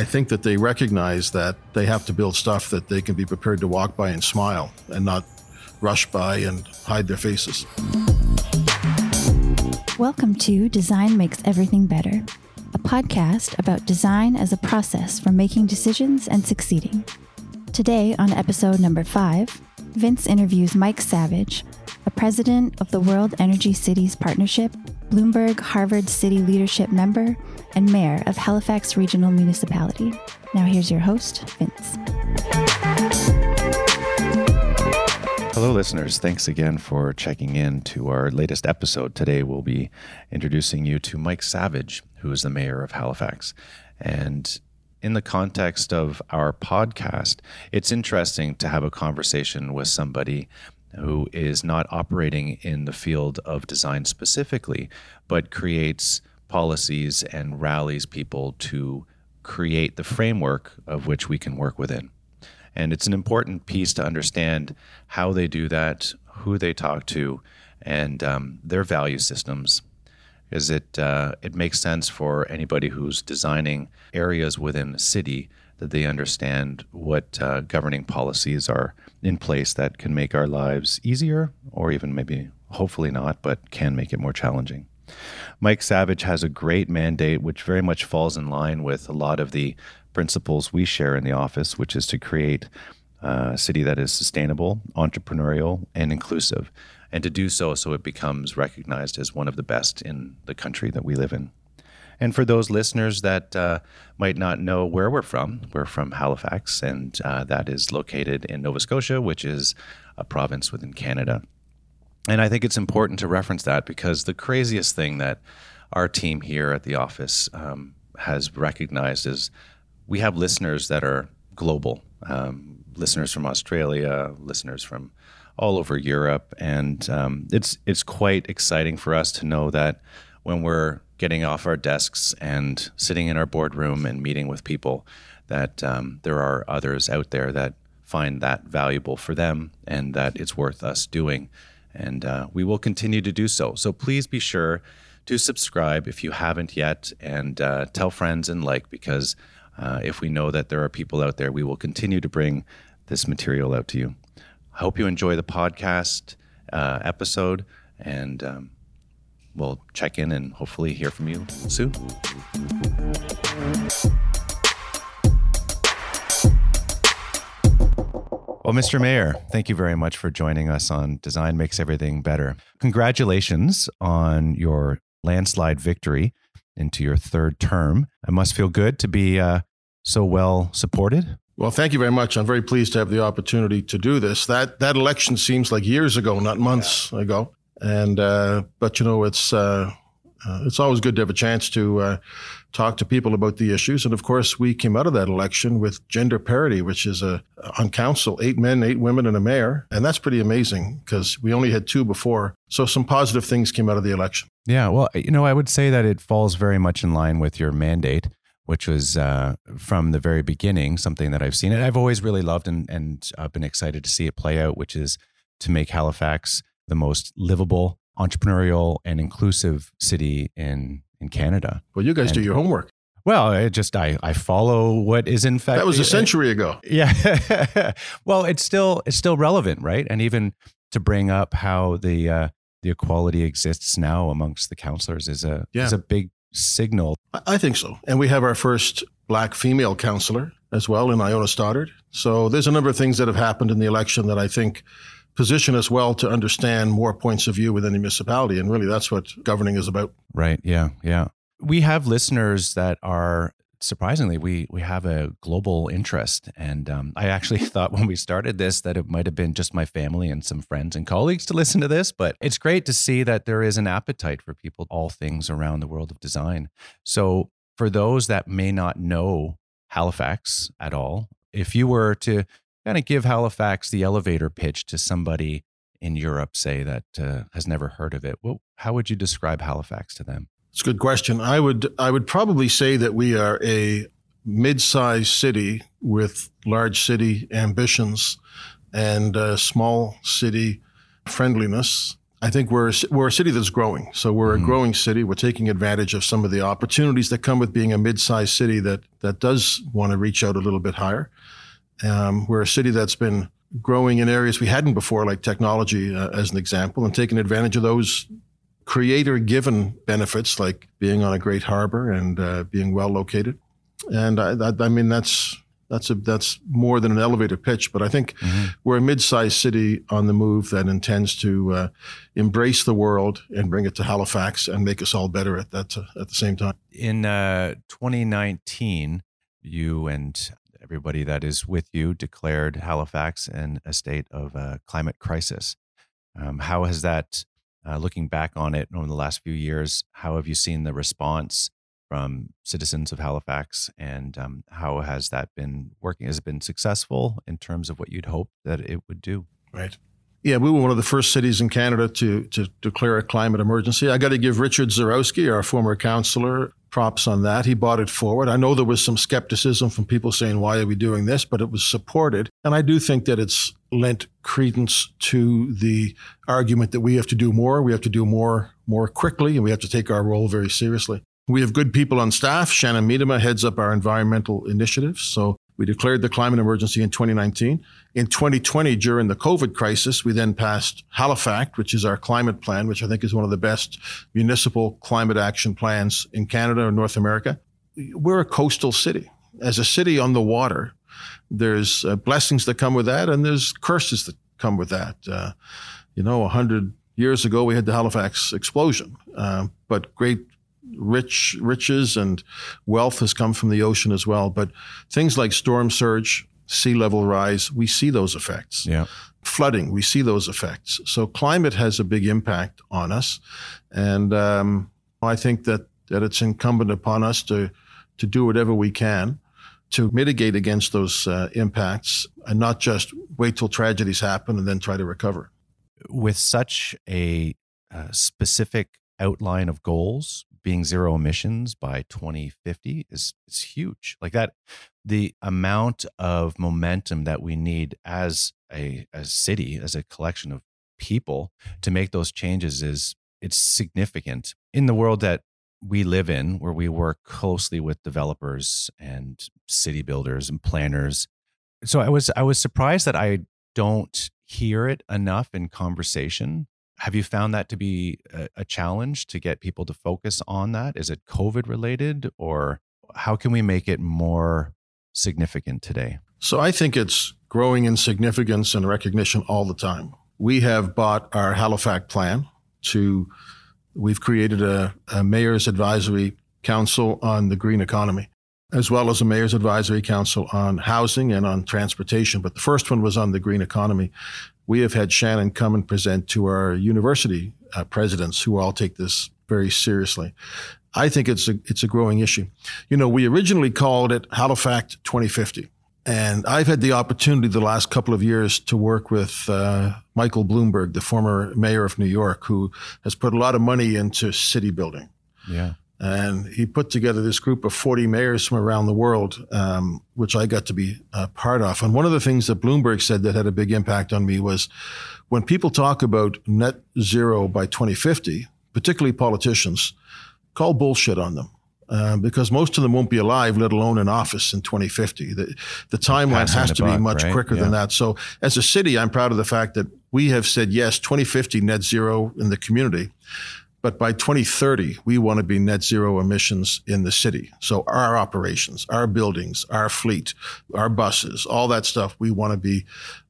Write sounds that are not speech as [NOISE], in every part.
I think that they recognize that they have to build stuff that they can be prepared to walk by and smile and not rush by and hide their faces. Welcome to Design Makes Everything Better, a podcast about design as a process for making decisions and succeeding. Today, on episode number five, Vince interviews Mike Savage, a president of the World Energy Cities Partnership, Bloomberg Harvard City Leadership member, and mayor of Halifax Regional Municipality. Now, here's your host, Vince. Hello, listeners. Thanks again for checking in to our latest episode. Today, we'll be introducing you to Mike Savage, who is the mayor of Halifax. And in the context of our podcast, it's interesting to have a conversation with somebody who is not operating in the field of design specifically, but creates policies and rallies people to create the framework of which we can work within. And it's an important piece to understand how they do that, who they talk to, and um, their value systems. Is it uh, it makes sense for anybody who's designing areas within a city that they understand what uh, governing policies are in place that can make our lives easier, or even maybe hopefully not, but can make it more challenging. Mike Savage has a great mandate, which very much falls in line with a lot of the principles we share in the office, which is to create a city that is sustainable, entrepreneurial, and inclusive, and to do so so it becomes recognized as one of the best in the country that we live in. And for those listeners that uh, might not know where we're from, we're from Halifax, and uh, that is located in Nova Scotia, which is a province within Canada. And I think it's important to reference that because the craziest thing that our team here at the office um, has recognized is we have listeners that are global, um, listeners from Australia, listeners from all over Europe, and um, it's it's quite exciting for us to know that when we're getting off our desks and sitting in our boardroom and meeting with people, that um, there are others out there that find that valuable for them and that it's worth us doing and uh, we will continue to do so. So please be sure to subscribe if you haven't yet, and uh, tell friends and like because uh, if we know that there are people out there, we will continue to bring this material out to you. I hope you enjoy the podcast uh, episode, and um, we'll check in and hopefully hear from you soon. Well, Mr. Mayor, thank you very much for joining us on Design Makes Everything Better. Congratulations on your landslide victory into your third term. It must feel good to be uh, so well supported. Well, thank you very much. I'm very pleased to have the opportunity to do this. That that election seems like years ago, not months yeah. ago. And uh, but you know, it's uh, uh, it's always good to have a chance to uh, talk to people about the issues. And of course, we came out of that election with gender parity, which is a, on council, eight men, eight women, and a mayor. And that's pretty amazing because we only had two before. So some positive things came out of the election. Yeah. Well, you know, I would say that it falls very much in line with your mandate. Which was uh, from the very beginning something that I've seen and I've always really loved and, and uh, been excited to see it play out, which is to make Halifax the most livable entrepreneurial and inclusive city in in Canada. Well, you guys and, do your homework. Well, I just I, I follow what is in fact that was a century ago. Yeah. [LAUGHS] well, it's still it's still relevant, right? And even to bring up how the uh, the equality exists now amongst the counselors is a yeah. is a big signal. I think so. And we have our first black female counselor as well in Iona Stoddard. So there's a number of things that have happened in the election that I think position us well to understand more points of view within the municipality. And really, that's what governing is about. Right. Yeah. Yeah. We have listeners that are surprisingly we we have a global interest and um, i actually [LAUGHS] thought when we started this that it might have been just my family and some friends and colleagues to listen to this but it's great to see that there is an appetite for people all things around the world of design so for those that may not know halifax at all if you were to kind of give Halifax the elevator pitch to somebody in Europe, say that uh, has never heard of it? Well, how would you describe Halifax to them? It's a good question. I would I would probably say that we are a mid-sized city with large city ambitions and small city friendliness. I think we're we're a city that's growing. So we're mm-hmm. a growing city. We're taking advantage of some of the opportunities that come with being a mid-sized city that that does want to reach out a little bit higher. Um, we're a city that's been growing in areas we hadn't before, like technology, uh, as an example, and taking advantage of those creator-given benefits, like being on a great harbor and uh, being well located. And I, I, I mean, that's that's a that's more than an elevator pitch, but I think mm-hmm. we're a mid-sized city on the move that intends to uh, embrace the world and bring it to Halifax and make us all better at that uh, at the same time. In uh, 2019, you and everybody that is with you declared Halifax in a state of uh, climate crisis. Um, how has that, uh, looking back on it over the last few years, how have you seen the response? from citizens of Halifax, and um, how has that been working? Has it been successful in terms of what you'd hoped that it would do? Right. Yeah, we were one of the first cities in Canada to to declare a climate emergency. I got to give Richard Zurawski, our former councillor, props on that. He brought it forward. I know there was some skepticism from people saying, "Why are we doing this?" But it was supported, and I do think that it's lent credence to the argument that we have to do more. We have to do more more quickly, and we have to take our role very seriously. We have good people on staff. Shannon Miedema heads up our environmental initiatives. So we declared the climate emergency in 2019. In 2020, during the COVID crisis, we then passed HalifACT, which is our climate plan, which I think is one of the best municipal climate action plans in Canada or North America. We're a coastal city. As a city on the water, there's uh, blessings that come with that, and there's curses that come with that. Uh, you know, 100 years ago, we had the Halifax explosion, uh, but great rich riches and wealth has come from the ocean as well. But things like storm surge, sea level rise, we see those effects. Yeah. Flooding, we see those effects. So climate has a big impact on us, and um, I think that that it's incumbent upon us to to do whatever we can to mitigate against those uh, impacts and not just wait till tragedies happen and then try to recover. With such a uh, specific outline of goals, being zero emissions by 2050 is is huge. Like that, the amount of momentum that we need as a a city, as a collection of people to make those changes is it's significant in the world that we live in where we work closely with developers and city builders and planners so i was i was surprised that i don't hear it enough in conversation have you found that to be a, a challenge to get people to focus on that? Is it COVID related, or how can we make it more significant today? So I think it's growing in significance and recognition all the time. We have bought our HalifACT plan to, we've created a, a mayor's advisory council on the green economy, as well as a mayor's advisory council on housing and on transportation. But the first one was on the green economy we have had Shannon come and present to our university uh, presidents who all take this very seriously. I think it's a it's a growing issue. You know, we originally called it HalifACT 2050. And I've had the opportunity the last couple of years to work with uh, Michael Bloomberg, the former mayor of New York, who has put a lot of money into city building. Yeah. And he put together this group of 40 mayors from around the world, um, which I got to be a part of. And one of the things that Bloomberg said that had a big impact on me was when people talk about net zero by 2050, particularly politicians, call bullshit on them. Uh, because most of them won't be alive, let alone in office in 2050. The, the timeline has to buck, be much right? quicker yeah. than that. So, as a city, I'm proud of the fact that we have said yes, 2050 net zero in the community. But by 2030, we want to be net zero emissions in the city. So our operations, our buildings, our fleet, our buses, all that stuff, we want to be,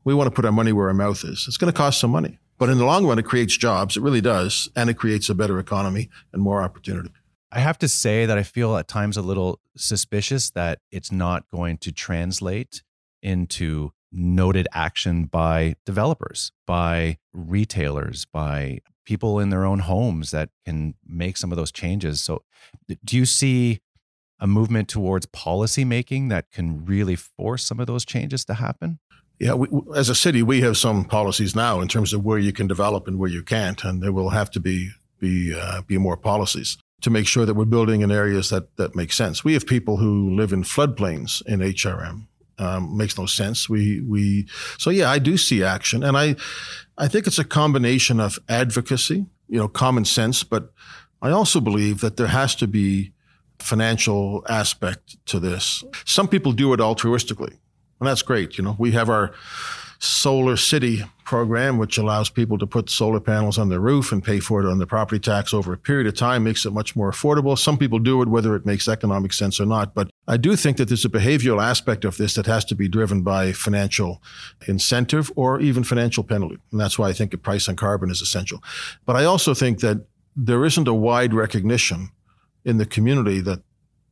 we want to put our money where our mouth is. It's going to cost some money. But in the long run, it creates jobs. It really does. And it creates a better economy and more opportunity. I have to say that I feel at times a little suspicious that it's not going to translate into noted action by developers, by retailers, by people in their own homes that can make some of those changes. So, do you see a movement towards policy making that can really force some of those changes to happen? Yeah, we, as a city, we have some policies now in terms of where you can develop and where you can't, and there will have to be be uh, be more policies to make sure that we're building in areas that that make sense. We have people who live in floodplains in HRM, um, makes no sense. We we so yeah, I do see action, and I I think it's a combination of advocacy, you know, common sense, but I also believe that there has to be financial aspect to this. Some people do it altruistically, and that's great. You know, we have our Solar City program, which allows people to put solar panels on their roof and pay for it on their property tax over a period of time, makes it much more affordable. Some people do it whether it makes economic sense or not. But I do think that there's a behavioral aspect of this that has to be driven by financial incentive or even financial penalty. And that's why I think a price on carbon is essential. But I also think that there isn't a wide recognition in the community that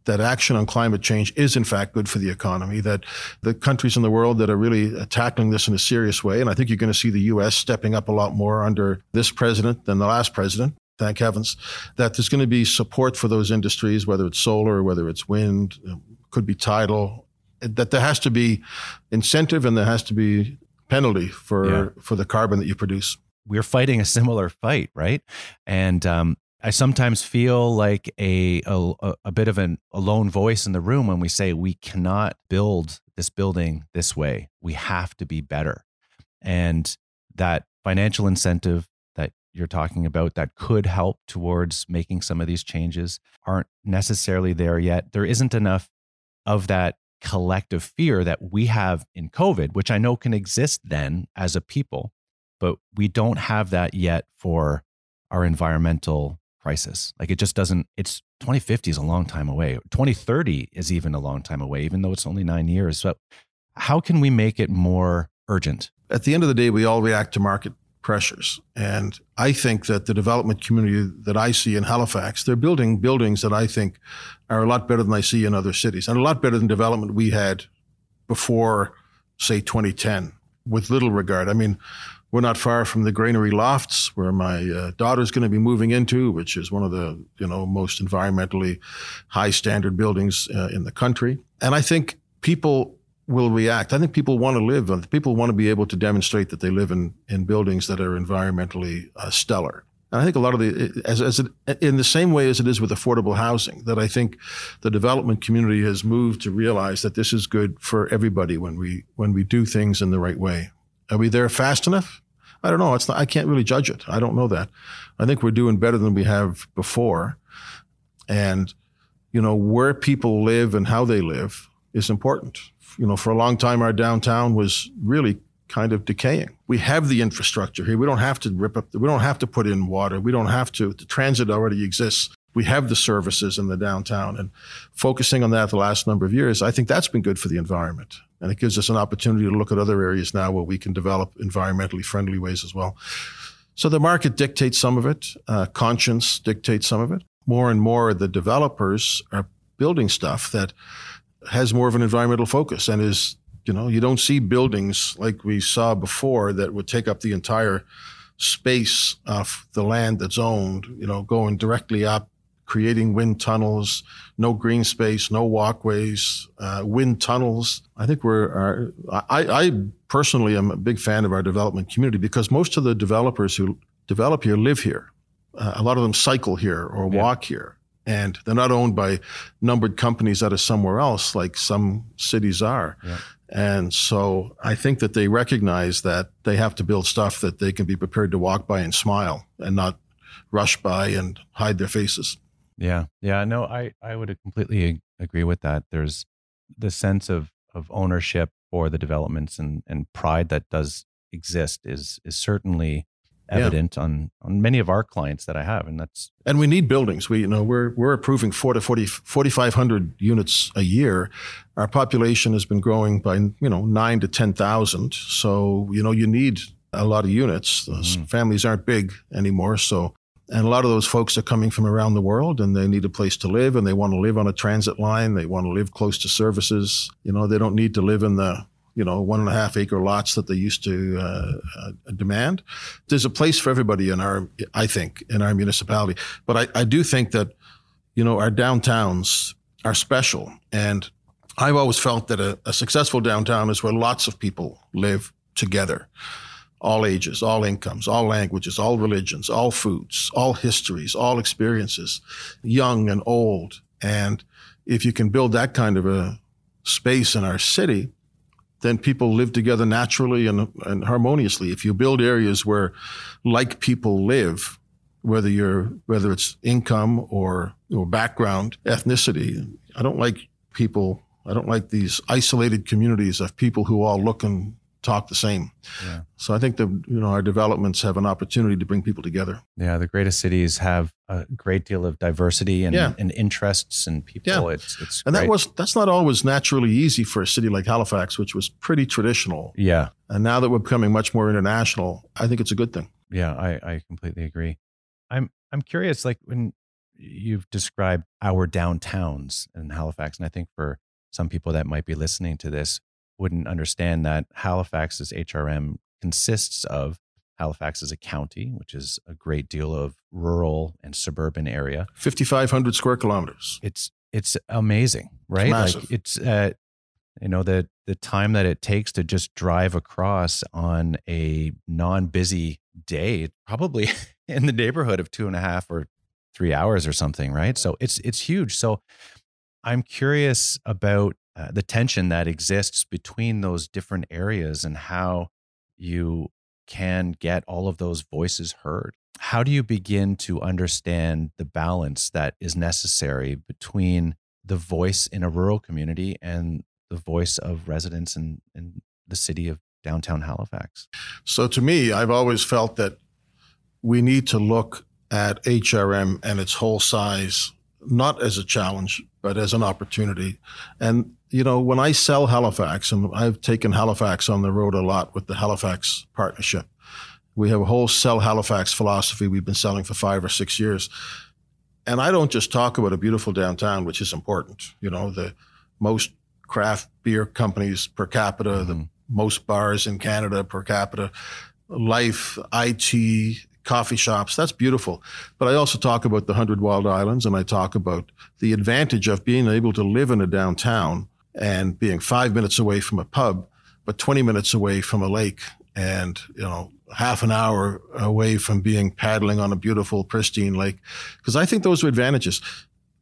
that action on climate change is in fact good for the economy, that the countries in the world that are really tackling this in a serious way, and I think you're going to see the U.S. stepping up a lot more under this president than the last president, thank heavens, that there's going to be support for those industries, whether it's solar, whether it's wind, could be tidal, that there has to be incentive and there has to be penalty for, yeah. for the carbon that you produce we're fighting a similar fight, right? And um, I sometimes feel like a, a, a bit of an, a lone voice in the room when we say we cannot build this building this way. We have to be better. And that financial incentive that you're talking about that could help towards making some of these changes aren't necessarily there yet. There isn't enough of that collective fear that we have in COVID, which I know can exist then as a people, but we don't have that yet for our environmental crisis. Like it just doesn't, it's 2050 is a long time away. 2030 is even a long time away, even though it's only nine years. So, how can we make it more urgent? At the end of the day, we all react to market pressures. And I think that the development community that I see in Halifax, they're building buildings that I think are a lot better than I see in other cities and a lot better than development we had before, say, 2010 with little regard. I mean, we're not far from the Granary Lofts, where my uh, daughter's going to be moving into, which is one of the you know most environmentally high standard buildings uh, in the country. And I think people will react. I think people want to live. People want to be able to demonstrate that they live in in buildings that are environmentally uh, stellar. And I think a lot of the, as, as it, in the same way as it is with affordable housing, that I think the development community has moved to realize that this is good for everybody when we when we do things in the right way. Are we there fast enough? I don't know. It's not, I can't really judge it. I don't know that. I think we're doing better than we have before. And, you know, where people live and how they live is important. You know, for a long time, our downtown was really kind of decaying. We have the infrastructure here. We don't have to rip up, we don't have to put in water. We don't have to, the transit already exists. We have the services in the downtown. And focusing on that the last number of years, I think that's been good for the environment. And it gives us an opportunity to look at other areas now where we can develop environmentally friendly ways as well. So the market dictates some of it, uh, conscience dictates some of it. More and more, the developers are building stuff that has more of an environmental focus and is, you know, you don't see buildings like we saw before that would take up the entire space of the land that's owned, you know, going directly up creating wind tunnels, no green space, no walkways, uh, wind tunnels. I think we're, I, I personally am a big fan of our development community because most of the developers who develop here live here. Uh, a lot of them cycle here or yeah. walk here. And they're not owned by numbered companies that are somewhere else, like some cities are. Yeah. And so I think that they recognize that they have to build stuff that they can be prepared to walk by and smile and not rush by and hide their faces. Yeah. Yeah. No, I, I would completely agree with that. There's the sense of, of ownership for the developments and, and pride that does exist is, is certainly evident yeah. on, on many of our clients that I have. And that's, and we need buildings. We, you know, we're, we're approving four to 40, 4,500 units a year. Our population has been growing by, you know, nine to 10,000. So, you know, you need a lot of units. Mm-hmm. Families aren't big anymore. So and a lot of those folks are coming from around the world and they need a place to live and they want to live on a transit line. They want to live close to services. You know, they don't need to live in the, you know, one and a half acre lots that they used to uh, uh, demand. There's a place for everybody in our, I think, in our municipality. But I, I do think that, you know, our downtowns are special. And I've always felt that a, a successful downtown is where lots of people live together all ages, all incomes, all languages, all religions, all foods, all histories, all experiences, young and old. And if you can build that kind of a space in our city, then people live together naturally and, and harmoniously. If you build areas where like people live, whether you're whether it's income or or background, ethnicity, I don't like people. I don't like these isolated communities of people who all look and talk the same. Yeah. So I think that you know our developments have an opportunity to bring people together. Yeah, the greatest cities have a great deal of diversity and, yeah. and interests and people. Yeah. It's it's and great. that was that's not always naturally easy for a city like Halifax, which was pretty traditional. Yeah. And now that we're becoming much more international, I think it's a good thing. Yeah, I, I completely agree. I'm I'm curious, like when you've described our downtowns in Halifax, and I think for some people that might be listening to this, wouldn't understand that Halifax's HRM consists of Halifax as a county, which is a great deal of rural and suburban area. 5,500 square kilometers. It's it's amazing, right? It's like it's uh, you know the the time that it takes to just drive across on a non-busy day, probably [LAUGHS] in the neighborhood of two and a half or three hours or something, right? So it's it's huge. So I'm curious about uh, the tension that exists between those different areas and how you can get all of those voices heard. How do you begin to understand the balance that is necessary between the voice in a rural community and the voice of residents in, in the city of downtown Halifax? So, to me, I've always felt that we need to look at HRM and its whole size not as a challenge, but as an opportunity. And, you know, when I sell Halifax, and I've taken Halifax on the road a lot with the Halifax partnership, we have a whole sell Halifax philosophy we've been selling for five or six years. And I don't just talk about a beautiful downtown, which is important. You know, the most craft beer companies per capita, mm-hmm. the most bars in Canada per capita, life, IT, coffee shops. That's beautiful. But I also talk about the Hundred Wild Islands and I talk about the advantage of being able to live in a downtown and being five minutes away from a pub, but 20 minutes away from a lake and, you know, half an hour away from being paddling on a beautiful, pristine lake. Because I think those are advantages.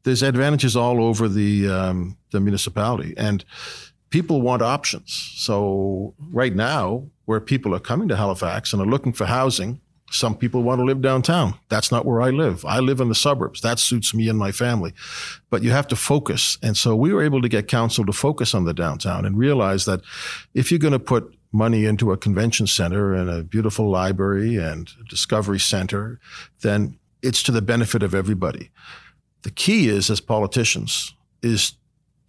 There's advantages all over the, um, the municipality. And, people want options. So right now, where people are coming to Halifax and are looking for housing, some people want to live downtown. That's not where I live. I live in the suburbs. That suits me and my family. But you have to focus. And so we were able to get council to focus on the downtown and realize that if you're going to put money into a convention center and a beautiful library and discovery center, then it's to the benefit of everybody. The key is, as politicians, is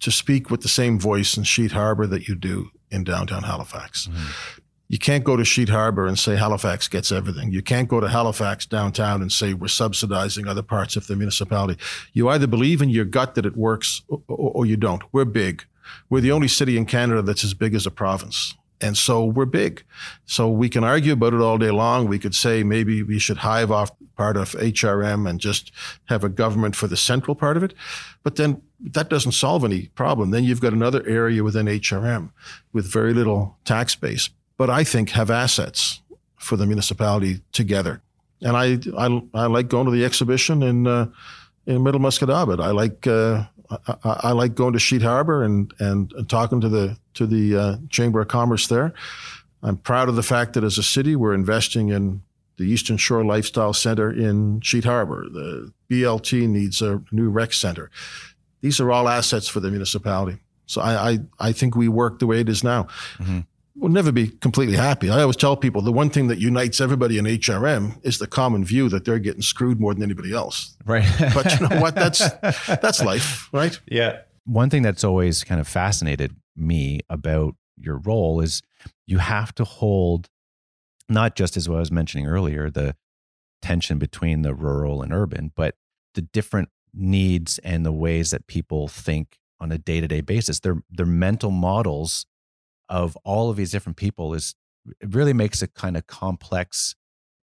to speak with the same voice in Sheet Harbor that you do in downtown Halifax. Mm-hmm. You can't go to Sheet Harbor and say Halifax gets everything. You can't go to Halifax downtown and say we're subsidizing other parts of the municipality. You either believe in your gut that it works or, or, you don't. We're big. We're the only city in Canada that's as big as a province. And so we're big. So we can argue about it all day long. We could say maybe we should hive off part of HRM and just have a government for the central part of it. But then that doesn't solve any problem. Then you've got another area within HRM with very little tax base but I think have assets for the municipality together. And I, I, I like going to the exhibition in, uh, in Middle Musquodoboit. I like, uh, I, I, like going to Sheet Harbor and, and, and talking to the, to the uh, Chamber of Commerce there. I'm proud of the fact that as a city, we're investing in the Eastern Shore Lifestyle Center in Sheet Harbor. The BLT needs a new rec center. These are all assets for the municipality. So I, I, I think we work the way it is now. Mm-hmm will never be completely happy. I always tell people the one thing that unites everybody in HRM is the common view that they're getting screwed more than anybody else. Right. [LAUGHS] but you know what? That's [LAUGHS] that's life, right? Yeah. One thing that's always kind of fascinated me about your role is you have to hold not just as what I was mentioning earlier, the tension between the rural and urban, but the different needs and the ways that people think on a day-to-day basis. Their their mental models of all of these different people is it really makes a kind of complex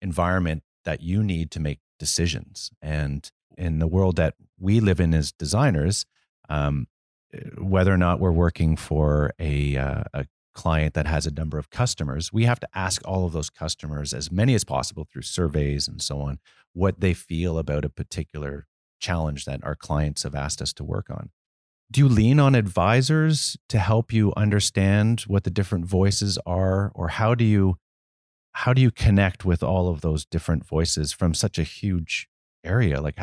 environment that you need to make decisions. And in the world that we live in as designers, um, whether or not we're working for a, uh, a client that has a number of customers, we have to ask all of those customers, as many as possible through surveys and so on, what they feel about a particular challenge that our clients have asked us to work on. Do you lean on advisors to help you understand what the different voices are? Or how do you how do you connect with all of those different voices from such a huge area? Like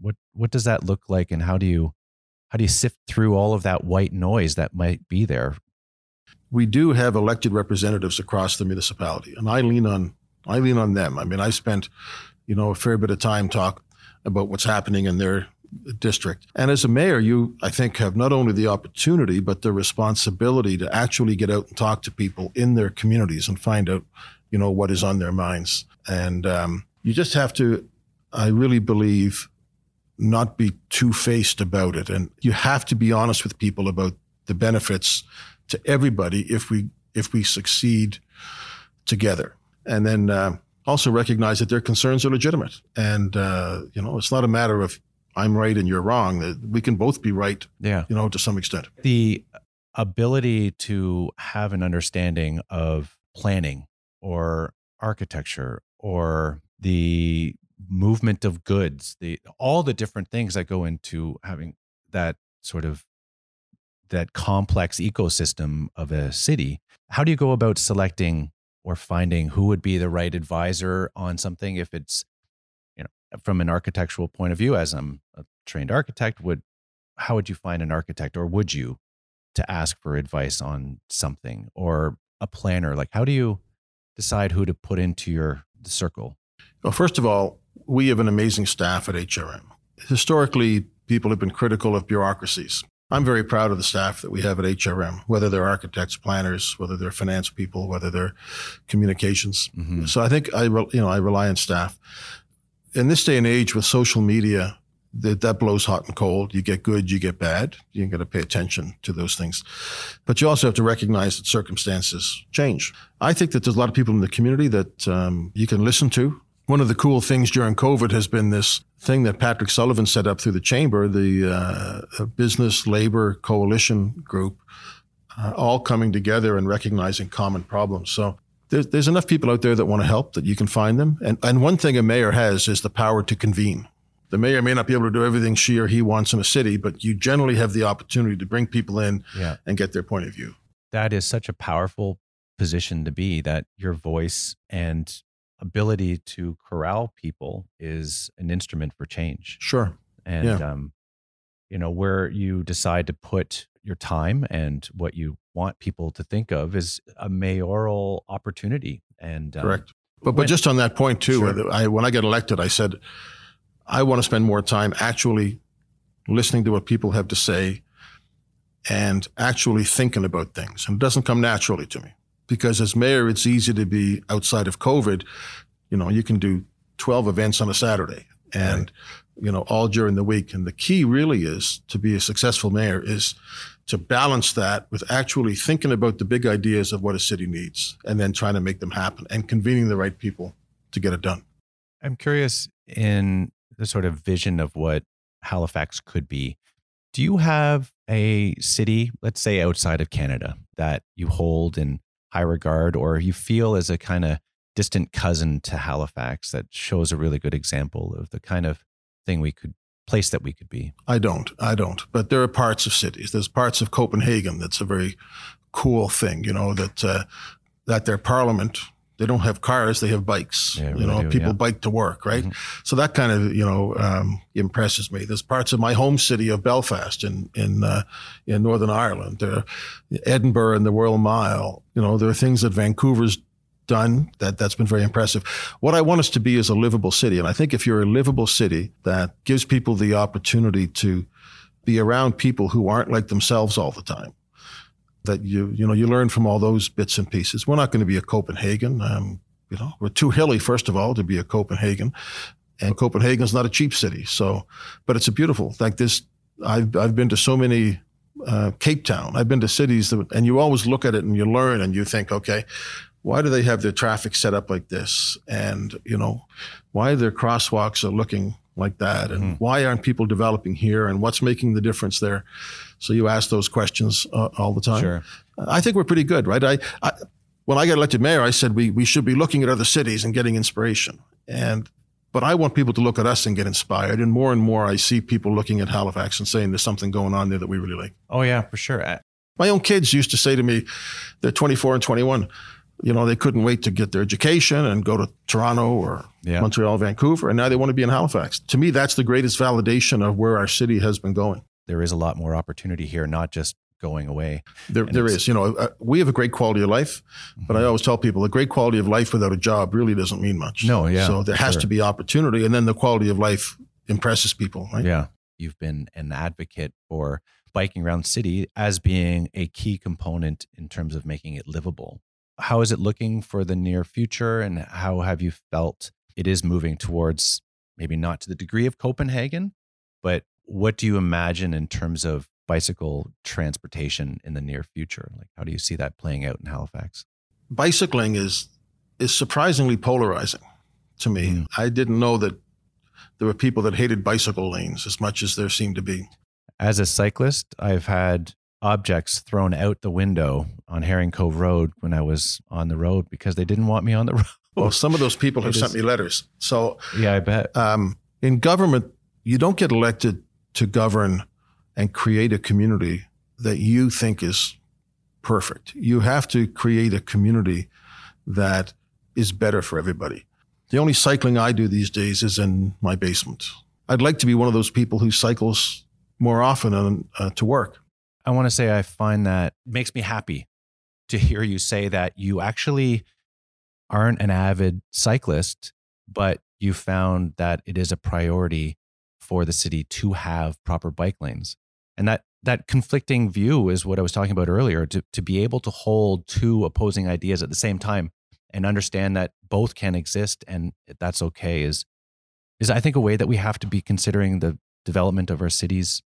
what what does that look like? And how do you how do you sift through all of that white noise that might be there? We do have elected representatives across the municipality and i lean on i lean on them. I mean i spent you know a fair bit of time talk about what's happening in their district. And as a mayor, you, I think, have not only the opportunity, but the responsibility to actually get out and talk to people in their communities and find out, you know, what is on their minds. And um, you just have to, I really believe, not be two faced about it. And you have to be honest with people about the benefits to everybody if we if we succeed together. And then uh, also recognize that their concerns are legitimate. And uh, you know, it's not a matter of I'm right and you're wrong. That we can both be right. Yeah. You know, to some extent. The ability to have an understanding of planning or architecture or the movement of goods, the all the different things that go into having that sort of that complex ecosystem of a city. How do you go about selecting or finding who would be the right advisor on something if it's from an architectural point of view as i'm a trained architect would how would you find an architect or would you to ask for advice on something or a planner? Like how do you decide who to put into your circle? Well first of all we have an amazing staff at hrm historically people have been critical of bureaucracies. I'm very proud of the staff that we have at hrm whether they're architects planners whether they're finance people whether they're communications. Mm-hmm. so i think i you know i rely on staff in this day and age with social media, that, that blows hot and cold. You get good, you get bad. You got to pay attention to those things. But you also have to recognize that circumstances change. I think that there's a lot of people in the community that um, you can listen to. One of the cool things during COVID has been this thing that Patrick Sullivan set up through the chamber, the uh, Business Labor Coalition Group, uh, all coming together and recognizing common problems. So there's, there's enough people out there that want to help that you can find them. And, and one thing a mayor has is the power to convene. The mayor may not be able to do everything she or he wants in a city, but you generally have the opportunity to bring people in yeah. and get their point of view. That is such a powerful position to be that your voice and ability to corral people is an instrument for change. Sure. And, yeah. um, you know, where you decide to put your time and what you want people to think of is a mayoral opportunity. And um, correct. But when, but just on that point too, sure. I, when I got elected, I said I want to spend more time actually listening to what people have to say and actually thinking about things. And it doesn't come naturally to me because as mayor, it's easy to be outside of COVID. You know, you can do 12 events on a Saturday and, right. you know, all during the week. And the key really is to be a successful mayor is to balance that with actually thinking about the big ideas of what a city needs and then trying to make them happen and convening the right people to get it done. I'm curious in the sort of vision of what Halifax could be. Do you have a city, let's say outside of Canada, that you hold in high regard or you feel as a kind of distant cousin to Halifax that shows a really good example of the kind of thing we could place that we could be? I don't. I don't. But there are parts of cities. There's parts of Copenhagen that's a very cool thing. You know that uh, that their parliament they don't have cars they have bikes yeah, you know do, people yeah. bike to work right mm-hmm. so that kind of you know um, impresses me there's parts of my home city of belfast in in uh, in northern ireland there edinburgh and the royal mile you know there are things that vancouver's done that that's been very impressive. What I want us to be is a livable city, and I think if you're a livable city that gives people the opportunity to be around people who aren't like themselves all the time, that you you know you learn from all those bits and pieces. We're not going to be a Copenhagen. Um, you know, we're too hilly first of all to be a Copenhagen, and Copenhagen's not a cheap city. So, but it's a beautiful like this. I've I've been to so many uh, Cape Town. I've been to cities that, and you always look at it and you learn and you think, okay, why do they have their traffic set up like this? And, you know, why their crosswalks are looking like that? And mm-hmm. why aren't people developing here? And what's making the difference there? So you ask those questions uh, all the time. Sure. I think we're pretty good, right? I, I, when I got elected mayor, I said we, we should be looking at other cities and getting inspiration. And But I want people to look at us and get inspired. And more and more, I see people looking at Halifax and saying there's something going on there that we really like. Oh, yeah, for sure. My own kids used to say to me, they're 24 and 21. You know, they couldn't wait to get their education and go to Toronto or Yeah. Montreal, Vancouver, and now they want to be in Halifax. To me, that's the greatest validation of where our city has been going. There is a lot more opportunity here, not just going away. There, And there. You know, uh, we have a great quality of life, but I always tell people a great quality of life without a job really doesn't mean much. No, yeah, So there has sure. to be opportunity, and then the quality of life impresses people. Right? Yeah. You've been an advocate for biking around city as being a key component in terms of making it livable. How is it looking for the near future and how have you felt it is moving towards maybe not to the degree of Copenhagen, but what do you imagine in terms of bicycle transportation in the near future? Like how do you see that playing out in Halifax? Bicycling is is surprisingly polarizing to me. Mm. I didn't know that there were people that hated bicycle lanes as much as there seemed to be. As a cyclist, I've had objects thrown out the window on Herring Cove Road when I was on the road because they didn't want me on the [LAUGHS] road. Well, some of those people have It sent me letters. So Yeah, I bet. um, in government, you don't get elected to govern and create a community that you think is perfect. You have to create a community that is better for everybody. The only cycling I do these days is in my basement. I'd like to be one of those people who cycles more often and, uh, to work. I want to say I find that makes me happy to hear you say that you actually aren't an avid cyclist, but you found that it is a priority for the city to have proper bike lanes. And that that conflicting view is what I was talking about earlier to, to be able to hold two opposing ideas at the same time and understand that both can exist and that's okay is is I think a way that we have to be considering the development of our cities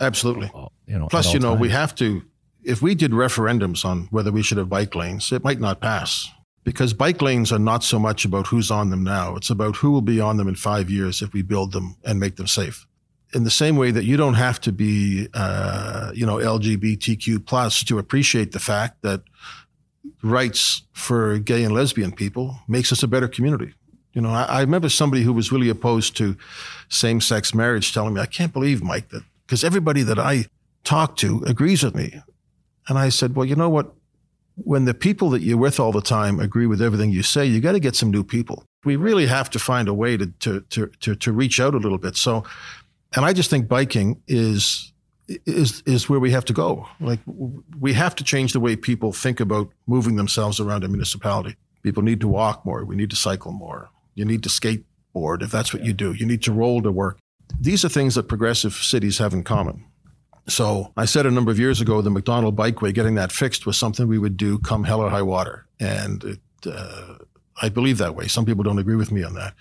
Absolutely. you know Plus, you know, we have to, if we did referendums on whether we should have bike lanes, it might not pass because bike lanes are not so much about who's on them now. It's about who will be on them in five years if we build them and make them safe. In the same way that you don't have to be, uh, you know, LGBTQ plus to appreciate the fact that rights for gay and lesbian people makes us a better community. You know, I, I remember somebody who was really opposed to same-sex marriage telling me, "I can't believe, Mike, that because everybody that I talk to agrees with me. And I said, well, you know what? When the people that you're with all the time agree with everything you say, you got to get some new people. We really have to find a way to, to, to, to, to reach out a little bit. So, and I just think biking is, is, is where we have to go. Like we have to change the way people think about moving themselves around a municipality. People need to walk more. We need to cycle more. You need to skateboard if that's what you do. You need to roll to work. These are things that progressive cities have in common. So I said a number of years ago, the Macdonald Bikeway, getting that fixed was something we would do come hell or high water. And it, uh, I believe that way. Some people don't agree with me on that.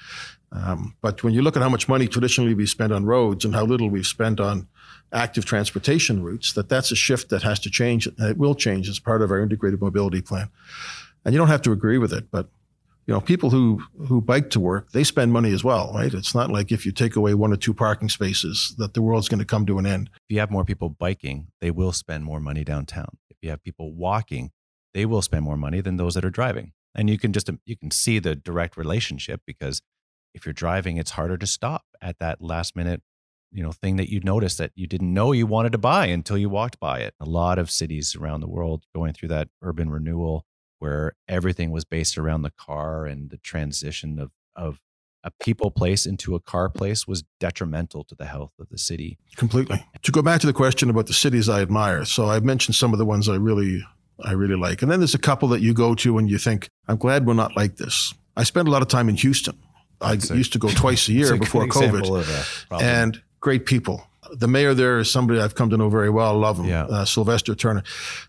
Um, but when you look at how much money traditionally we spend on roads and how little we've spent on active transportation routes, that that's a shift that has to change. And it will change as part of our integrated mobility plan. And you don't have to agree with it, but you know, people who who bike to work, they spend money as well, right? It's not like if you take away one or two parking spaces that the world's going to come to an end. if you have more people biking, they will spend more money downtown. If you have people walking, they will spend more money than those that are driving. And you can just you can see the direct relationship because if you're driving, it's harder to stop at that last minute, you know, thing that you noticed that you didn't know you wanted to buy until you walked by it. A lot of cities around the world going through that urban renewal where everything was based around the car and the transition of of a people place into a car place was detrimental to the health of the city. Completely. To go back to the question about the cities I admire, so I mentioned some of the ones I really, I really like, and then there's a couple that you go to and you think, I'm glad we're not like this. I spent a lot of time in Houston. I used to go twice a [LAUGHS] year a before COVID, a and great people. The mayor there is somebody I've come to know very well. I Love him, Yeah. uh, Sylvester Turner.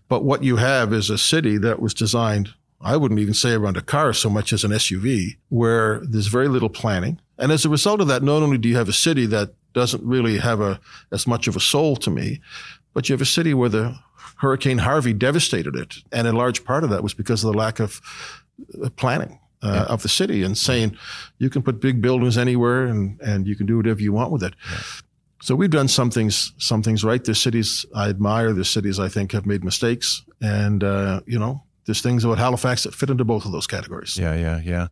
But what you have is a city that was designed. I wouldn't even say around a car so much as an SUV, where there's very little planning. And as a result of that, not only do you have a city that doesn't really have a as much of a soul to me, but you have a city where the Hurricane Harvey devastated it, and a large part of that was because of the lack of uh, planning uh, of the city and saying you can put big buildings anywhere and and you can do whatever you want with it. So we've done some things some things right. There's cities I admire. There's cities I think have made mistakes, and uh, you know there's things about Halifax that fit into both of those categories. Yeah, yeah, yeah.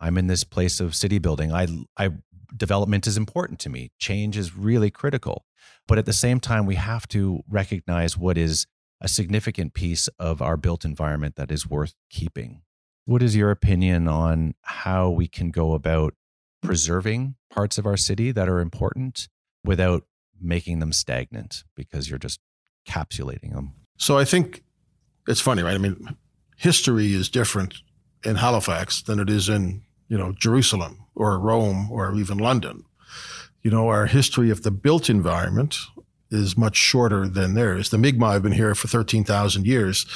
I'm in this place of city building. I, I, development is important to me. Change is really critical. But at the same time, we have to recognize what is a significant piece of our built environment that is worth keeping. What is your opinion on how we can go about preserving parts of our city that are important without making them stagnant because you're just capsulating them? So I think it's funny, right? I mean, history is different in Halifax than it is in, you know, Jerusalem or Rome or even London. You know, our history of the built environment is much shorter than theirs. The Mi'kmaq have been here for 13,000 years,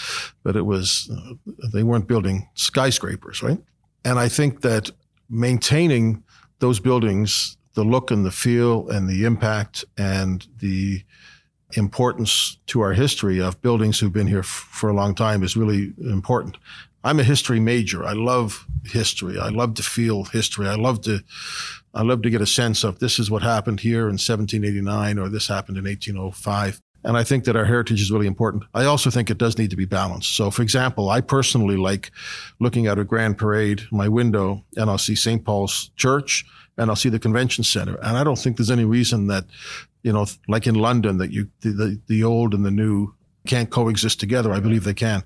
but it was, uh, they weren't building skyscrapers, right? And I think that maintaining those buildings, the look and the feel and the impact and the importance to our history of buildings who've been here f- for a long time is really important. I'm a history major. I love history. I love to feel history. I love to, I love to get a sense of this is what happened here in 1789 or this happened in 1805. And I think that our heritage is really important. I also think it does need to be balanced. So, for example, I personally like looking at a grand parade, my window, and I'll see St. Paul's Church and I'll see the convention center. And I don't think there's any reason that, you know, like in London, that you the, the, the old and the new can't coexist together. I believe they can.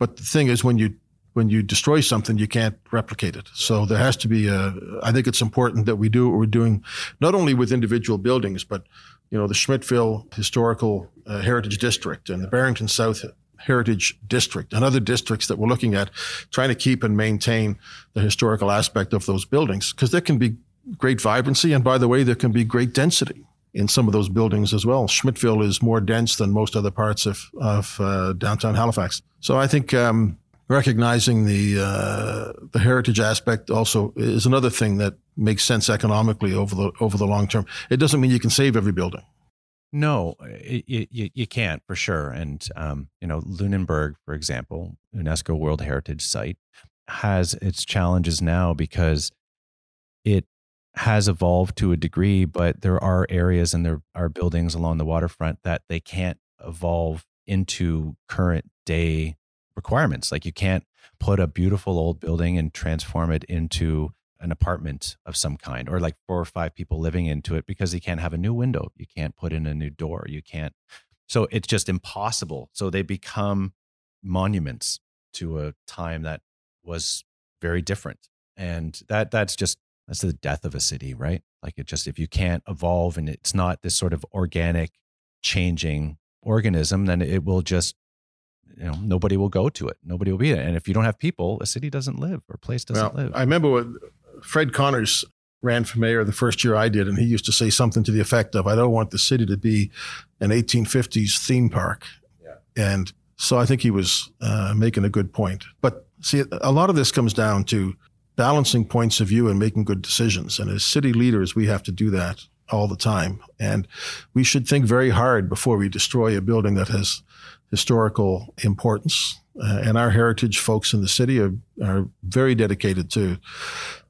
But the thing is, when you when you destroy something, you can't replicate it. So there has to be a. I think it's important that we do what we're doing, not only with individual buildings, but you know the Schmidtville Historical uh, Heritage District and the Barrington South Heritage District and other districts that we're looking at, trying to keep and maintain the historical aspect of those buildings because there can be great vibrancy, and by the way, there can be great density in some of those buildings as well. Schmidtville is more dense than most other parts of of uh, downtown Halifax. So I think. Um, recognizing the uh, the heritage aspect also is another thing that makes sense economically over the over the long term. It doesn't mean you can save every building. No, you, you, you can't for sure. And um, you know, Lunenburg, for example, UNESCO World Heritage Site, has its challenges now because it has evolved to a degree, but there are areas and there are buildings along the waterfront that they can't evolve into current day requirements. Like you can't put a beautiful old building and transform it into an apartment of some kind or like four or five people living into it because you can't have a new window. You can't put in a new door. You can't. So it's just impossible. So they become monuments to a time that was very different. And that that's just that's the death of a city, right? Like it just if you can't evolve and it's not this sort of organic changing organism, then it will just you know nobody will go to it. Nobody will be there. And if you don't have people a city doesn't live or a place doesn't well, live. I remember when fred connors ran for mayor the first year i did and he used to say something to the effect of i don't want the city to be an 1850s theme park. Yeah. and so i think he was uh, making a good point. But see a lot of this comes down to balancing points of view and making good decisions. And as city leaders we have to do that all the time. And we should think very hard before we destroy a building that has historical importance. Uh, and our heritage folks in the city are, are very dedicated to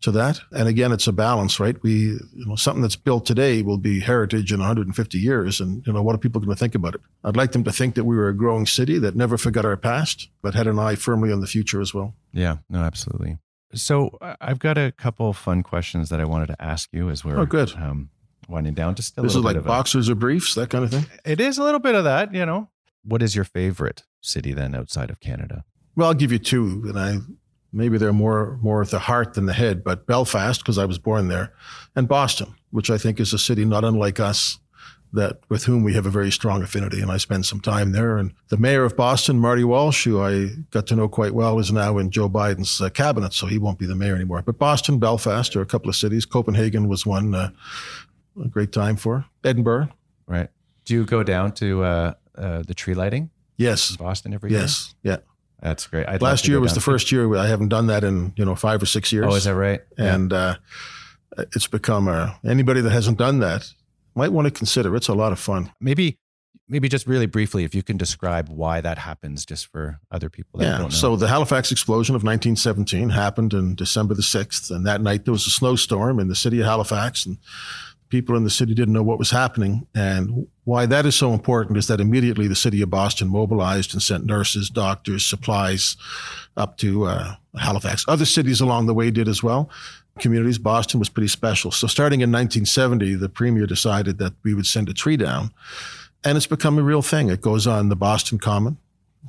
to that. And again, it's a balance, right? We you know something that's built today will be heritage in 150 years, and you know what are people going to think about it? I'd like them to think that we were a growing city that never forgot our past, but had an eye firmly on the future as well. Yeah, no, absolutely. So I've got a couple fun questions that I wanted to ask you as we're oh, good. Um, winding down. Just a this is like boxers a, or briefs, that kind of thing. It is a little bit of that, you know what is your favorite city then outside of Canada? Well, I'll give you two, and I maybe they're more more at the heart than the head. But Belfast, because I was born there, and Boston, which I think is a city not unlike us, that with whom we have a very strong affinity, and I spend some time there. And the mayor of Boston, Marty Walsh, who I got to know quite well, is now in Joe Biden's uh, cabinet, so he won't be the mayor anymore. But Boston, Belfast are a couple of cities. Copenhagen was one uh, a great time for. Edinburgh, right? Do you go down to uh, uh, the tree lighting? Yes, Boston every year. Yes, yeah. That's great. I'd Last year was the first year I haven't done that in you know five or six years. Oh, is that right? And yeah. uh, it's become a, anybody that hasn't done that might want to consider. It's a lot of fun. Maybe maybe just really briefly, if you can describe why that happens, just for other people. yeah. So the Halifax explosion of 1917 happened in December the 6th, and that night there was a snowstorm in the city of Halifax, and people in the city didn't know what was happening. And why that is so important is that immediately the city of Boston mobilized and sent nurses, doctors, supplies up to uh, Halifax. Other cities along the way did as well. Communities, Boston was pretty special. So starting in 1970, the premier decided that we would send a tree down. And it's become a real thing. It goes on the Boston Common.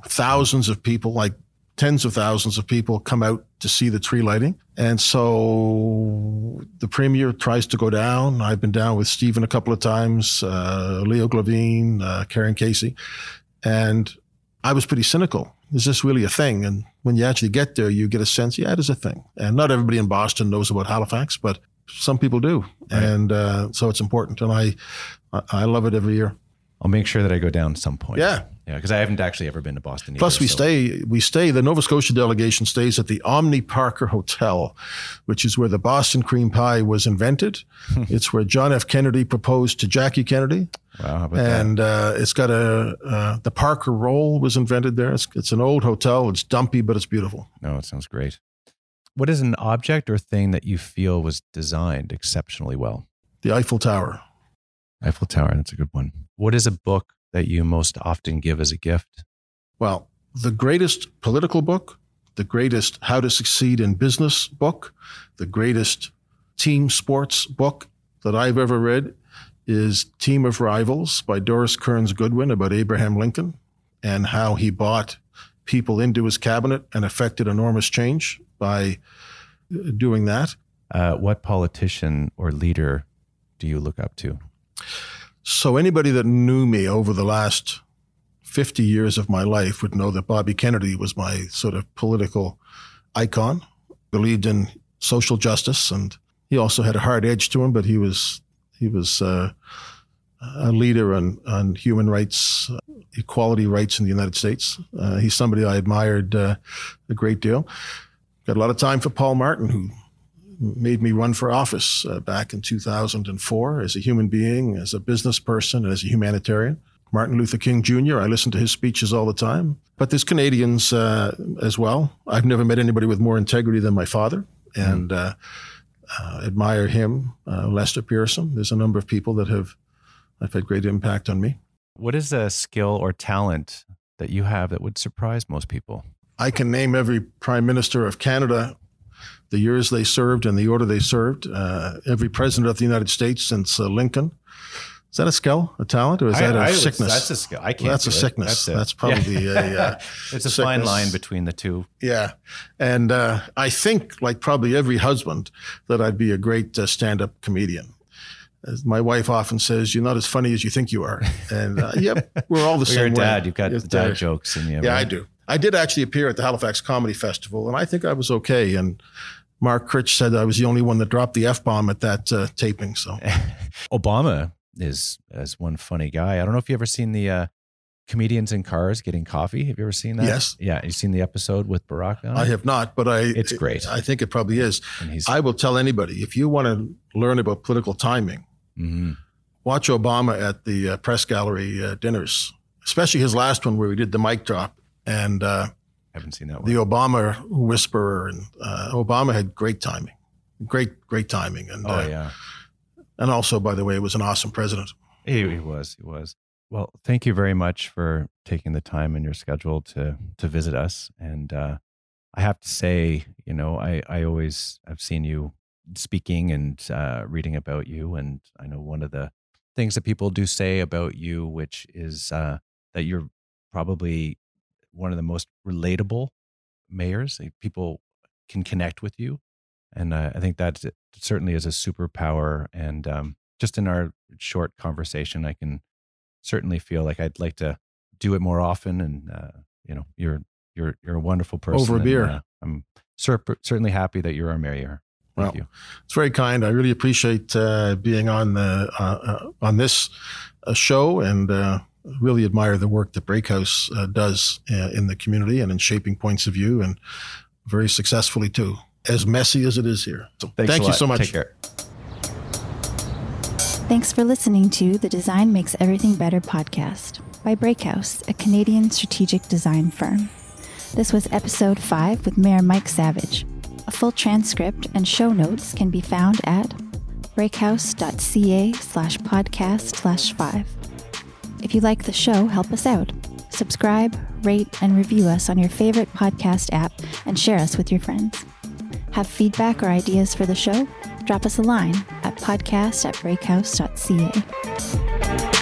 Thousands of people, like tens of thousands of people come out to see the tree lighting. And so the premier tries to go down. I've been down with Stephen a couple of times, uh, Leo Glavine, uh, Karen Casey. And I was pretty cynical. Is this really a thing? And when you actually get there, you get a sense, yeah, it is a thing. And not everybody in Boston knows about Halifax, but some people do. Right. And uh, so it's important. And I, I love it every year. I'll make sure that I go down some point. Yeah. Yeah, because I haven't actually ever been to Boston. Either, Plus, we so. stay. We stay. The Nova Scotia delegation stays at the Omni Parker Hotel, which is where the Boston cream pie was invented. [LAUGHS] it's where John F. Kennedy proposed to Jackie Kennedy. Wow, and uh, it's got a uh, the Parker roll was invented there. It's, it's an old hotel. It's dumpy, but it's beautiful. No, it sounds great. What is an object or thing that you feel was designed exceptionally well? The Eiffel Tower. Eiffel Tower. That's a good one. What is a book that you most often give as a gift? Well, the greatest political book, the greatest how to succeed in business book, the greatest team sports book that I've ever read is Team of Rivals by Doris Kearns Goodwin about Abraham Lincoln and how he bought people into his cabinet and effected enormous change by uh, doing that. Uh, what politician or leader do you look up to? So anybody that knew me over the last 50 years of my life would know that Bobby Kennedy was my sort of political icon, believed in social justice, and he also had a hard edge to him, but he was he was uh, a leader on, on human rights, uh, equality rights in the United States. Uh, he's somebody I admired uh, a great deal. Got a lot of time for Paul Martin, who made me run for office uh, back in 2004 as a human being, as a business person, and as a humanitarian. Martin Luther King Jr., I listen to his speeches all the time. But there's Canadians uh, as well. I've never met anybody with more integrity than my father, and mm. uh, admire him. Uh, Lester Pearson. There's a number of people that have, have had great impact on me. What is a skill or talent that you have that would surprise most people? I can name every prime minister of Canada the years they served and the order they served. Uh, every president of the United States since uh, Lincoln. Is that a skill, a talent, or is that a I sickness? that's a skill. I can't. Well, that's a sickness. That's, that's, probably yeah. a. Uh, [LAUGHS] it's a sickness. fine line between the two. Yeah, and uh, I think, like probably every husband, that I'd be a great uh, stand-up comedian. As my wife often says, "You're not as funny as you think you are." And uh, yep, we're all the [LAUGHS] well, same. You're a dad. Way. You've got the dad jokes in you. Yeah, right? I do. I did actually appear at the Halifax Comedy Festival, and I think I was okay. And Mark Critch said I was the only one that dropped the f bomb at that uh, taping. So [LAUGHS] Obama is as one funny guy. I don't know if you ever seen the uh, comedians in cars getting coffee. Have you ever seen that? Yes. Yeah, you seen the episode with Barack on? I have not, but I. It's great. I think it probably is. I will tell anybody if you want to learn about political timing, mm-hmm. watch Obama at the uh, press gallery uh, dinners, especially his last one where he did the mic drop and. Uh, haven't seen that one. The Obama whisperer and uh, Obama had great timing, great great timing, and oh uh, yeah, and also by the way, was an awesome president. He, he was, he was. Well, thank you very much for taking the time in your schedule to to visit us. And uh, I have to say, you know, I I always I've seen you speaking and uh, reading about you, and I know one of the things that people do say about you, which is uh, that you're probably one of the most relatable mayors. People can connect with you, and uh, I think that certainly is a superpower. And um, just in our short conversation, I can certainly feel like I'd like to do it more often. And uh, you know, you're you're you're a wonderful person. Over a beer. And, uh, I'm certainly happy that you're our mayor. Thank well, you. It's very kind. I really appreciate uh, being on the uh, uh, on this show and really admire the work that Breakhouse uh, does uh, in the community and in shaping points of view, and very successfully too. As messy as it is here. So thank you so much. Take care. Thanks for listening to the Design Makes Everything Better podcast by Breakhouse, a Canadian strategic design firm. This was episode 5 with Mayor Mike Savage. A full transcript and show notes can be found at breakhouse.ca slash podcast slash five. If you like the show, help us out. Subscribe, rate, and review us on your favorite podcast app and share us with your friends. Have feedback or ideas for the show? Drop us a line at podcast at breakhouse.ca.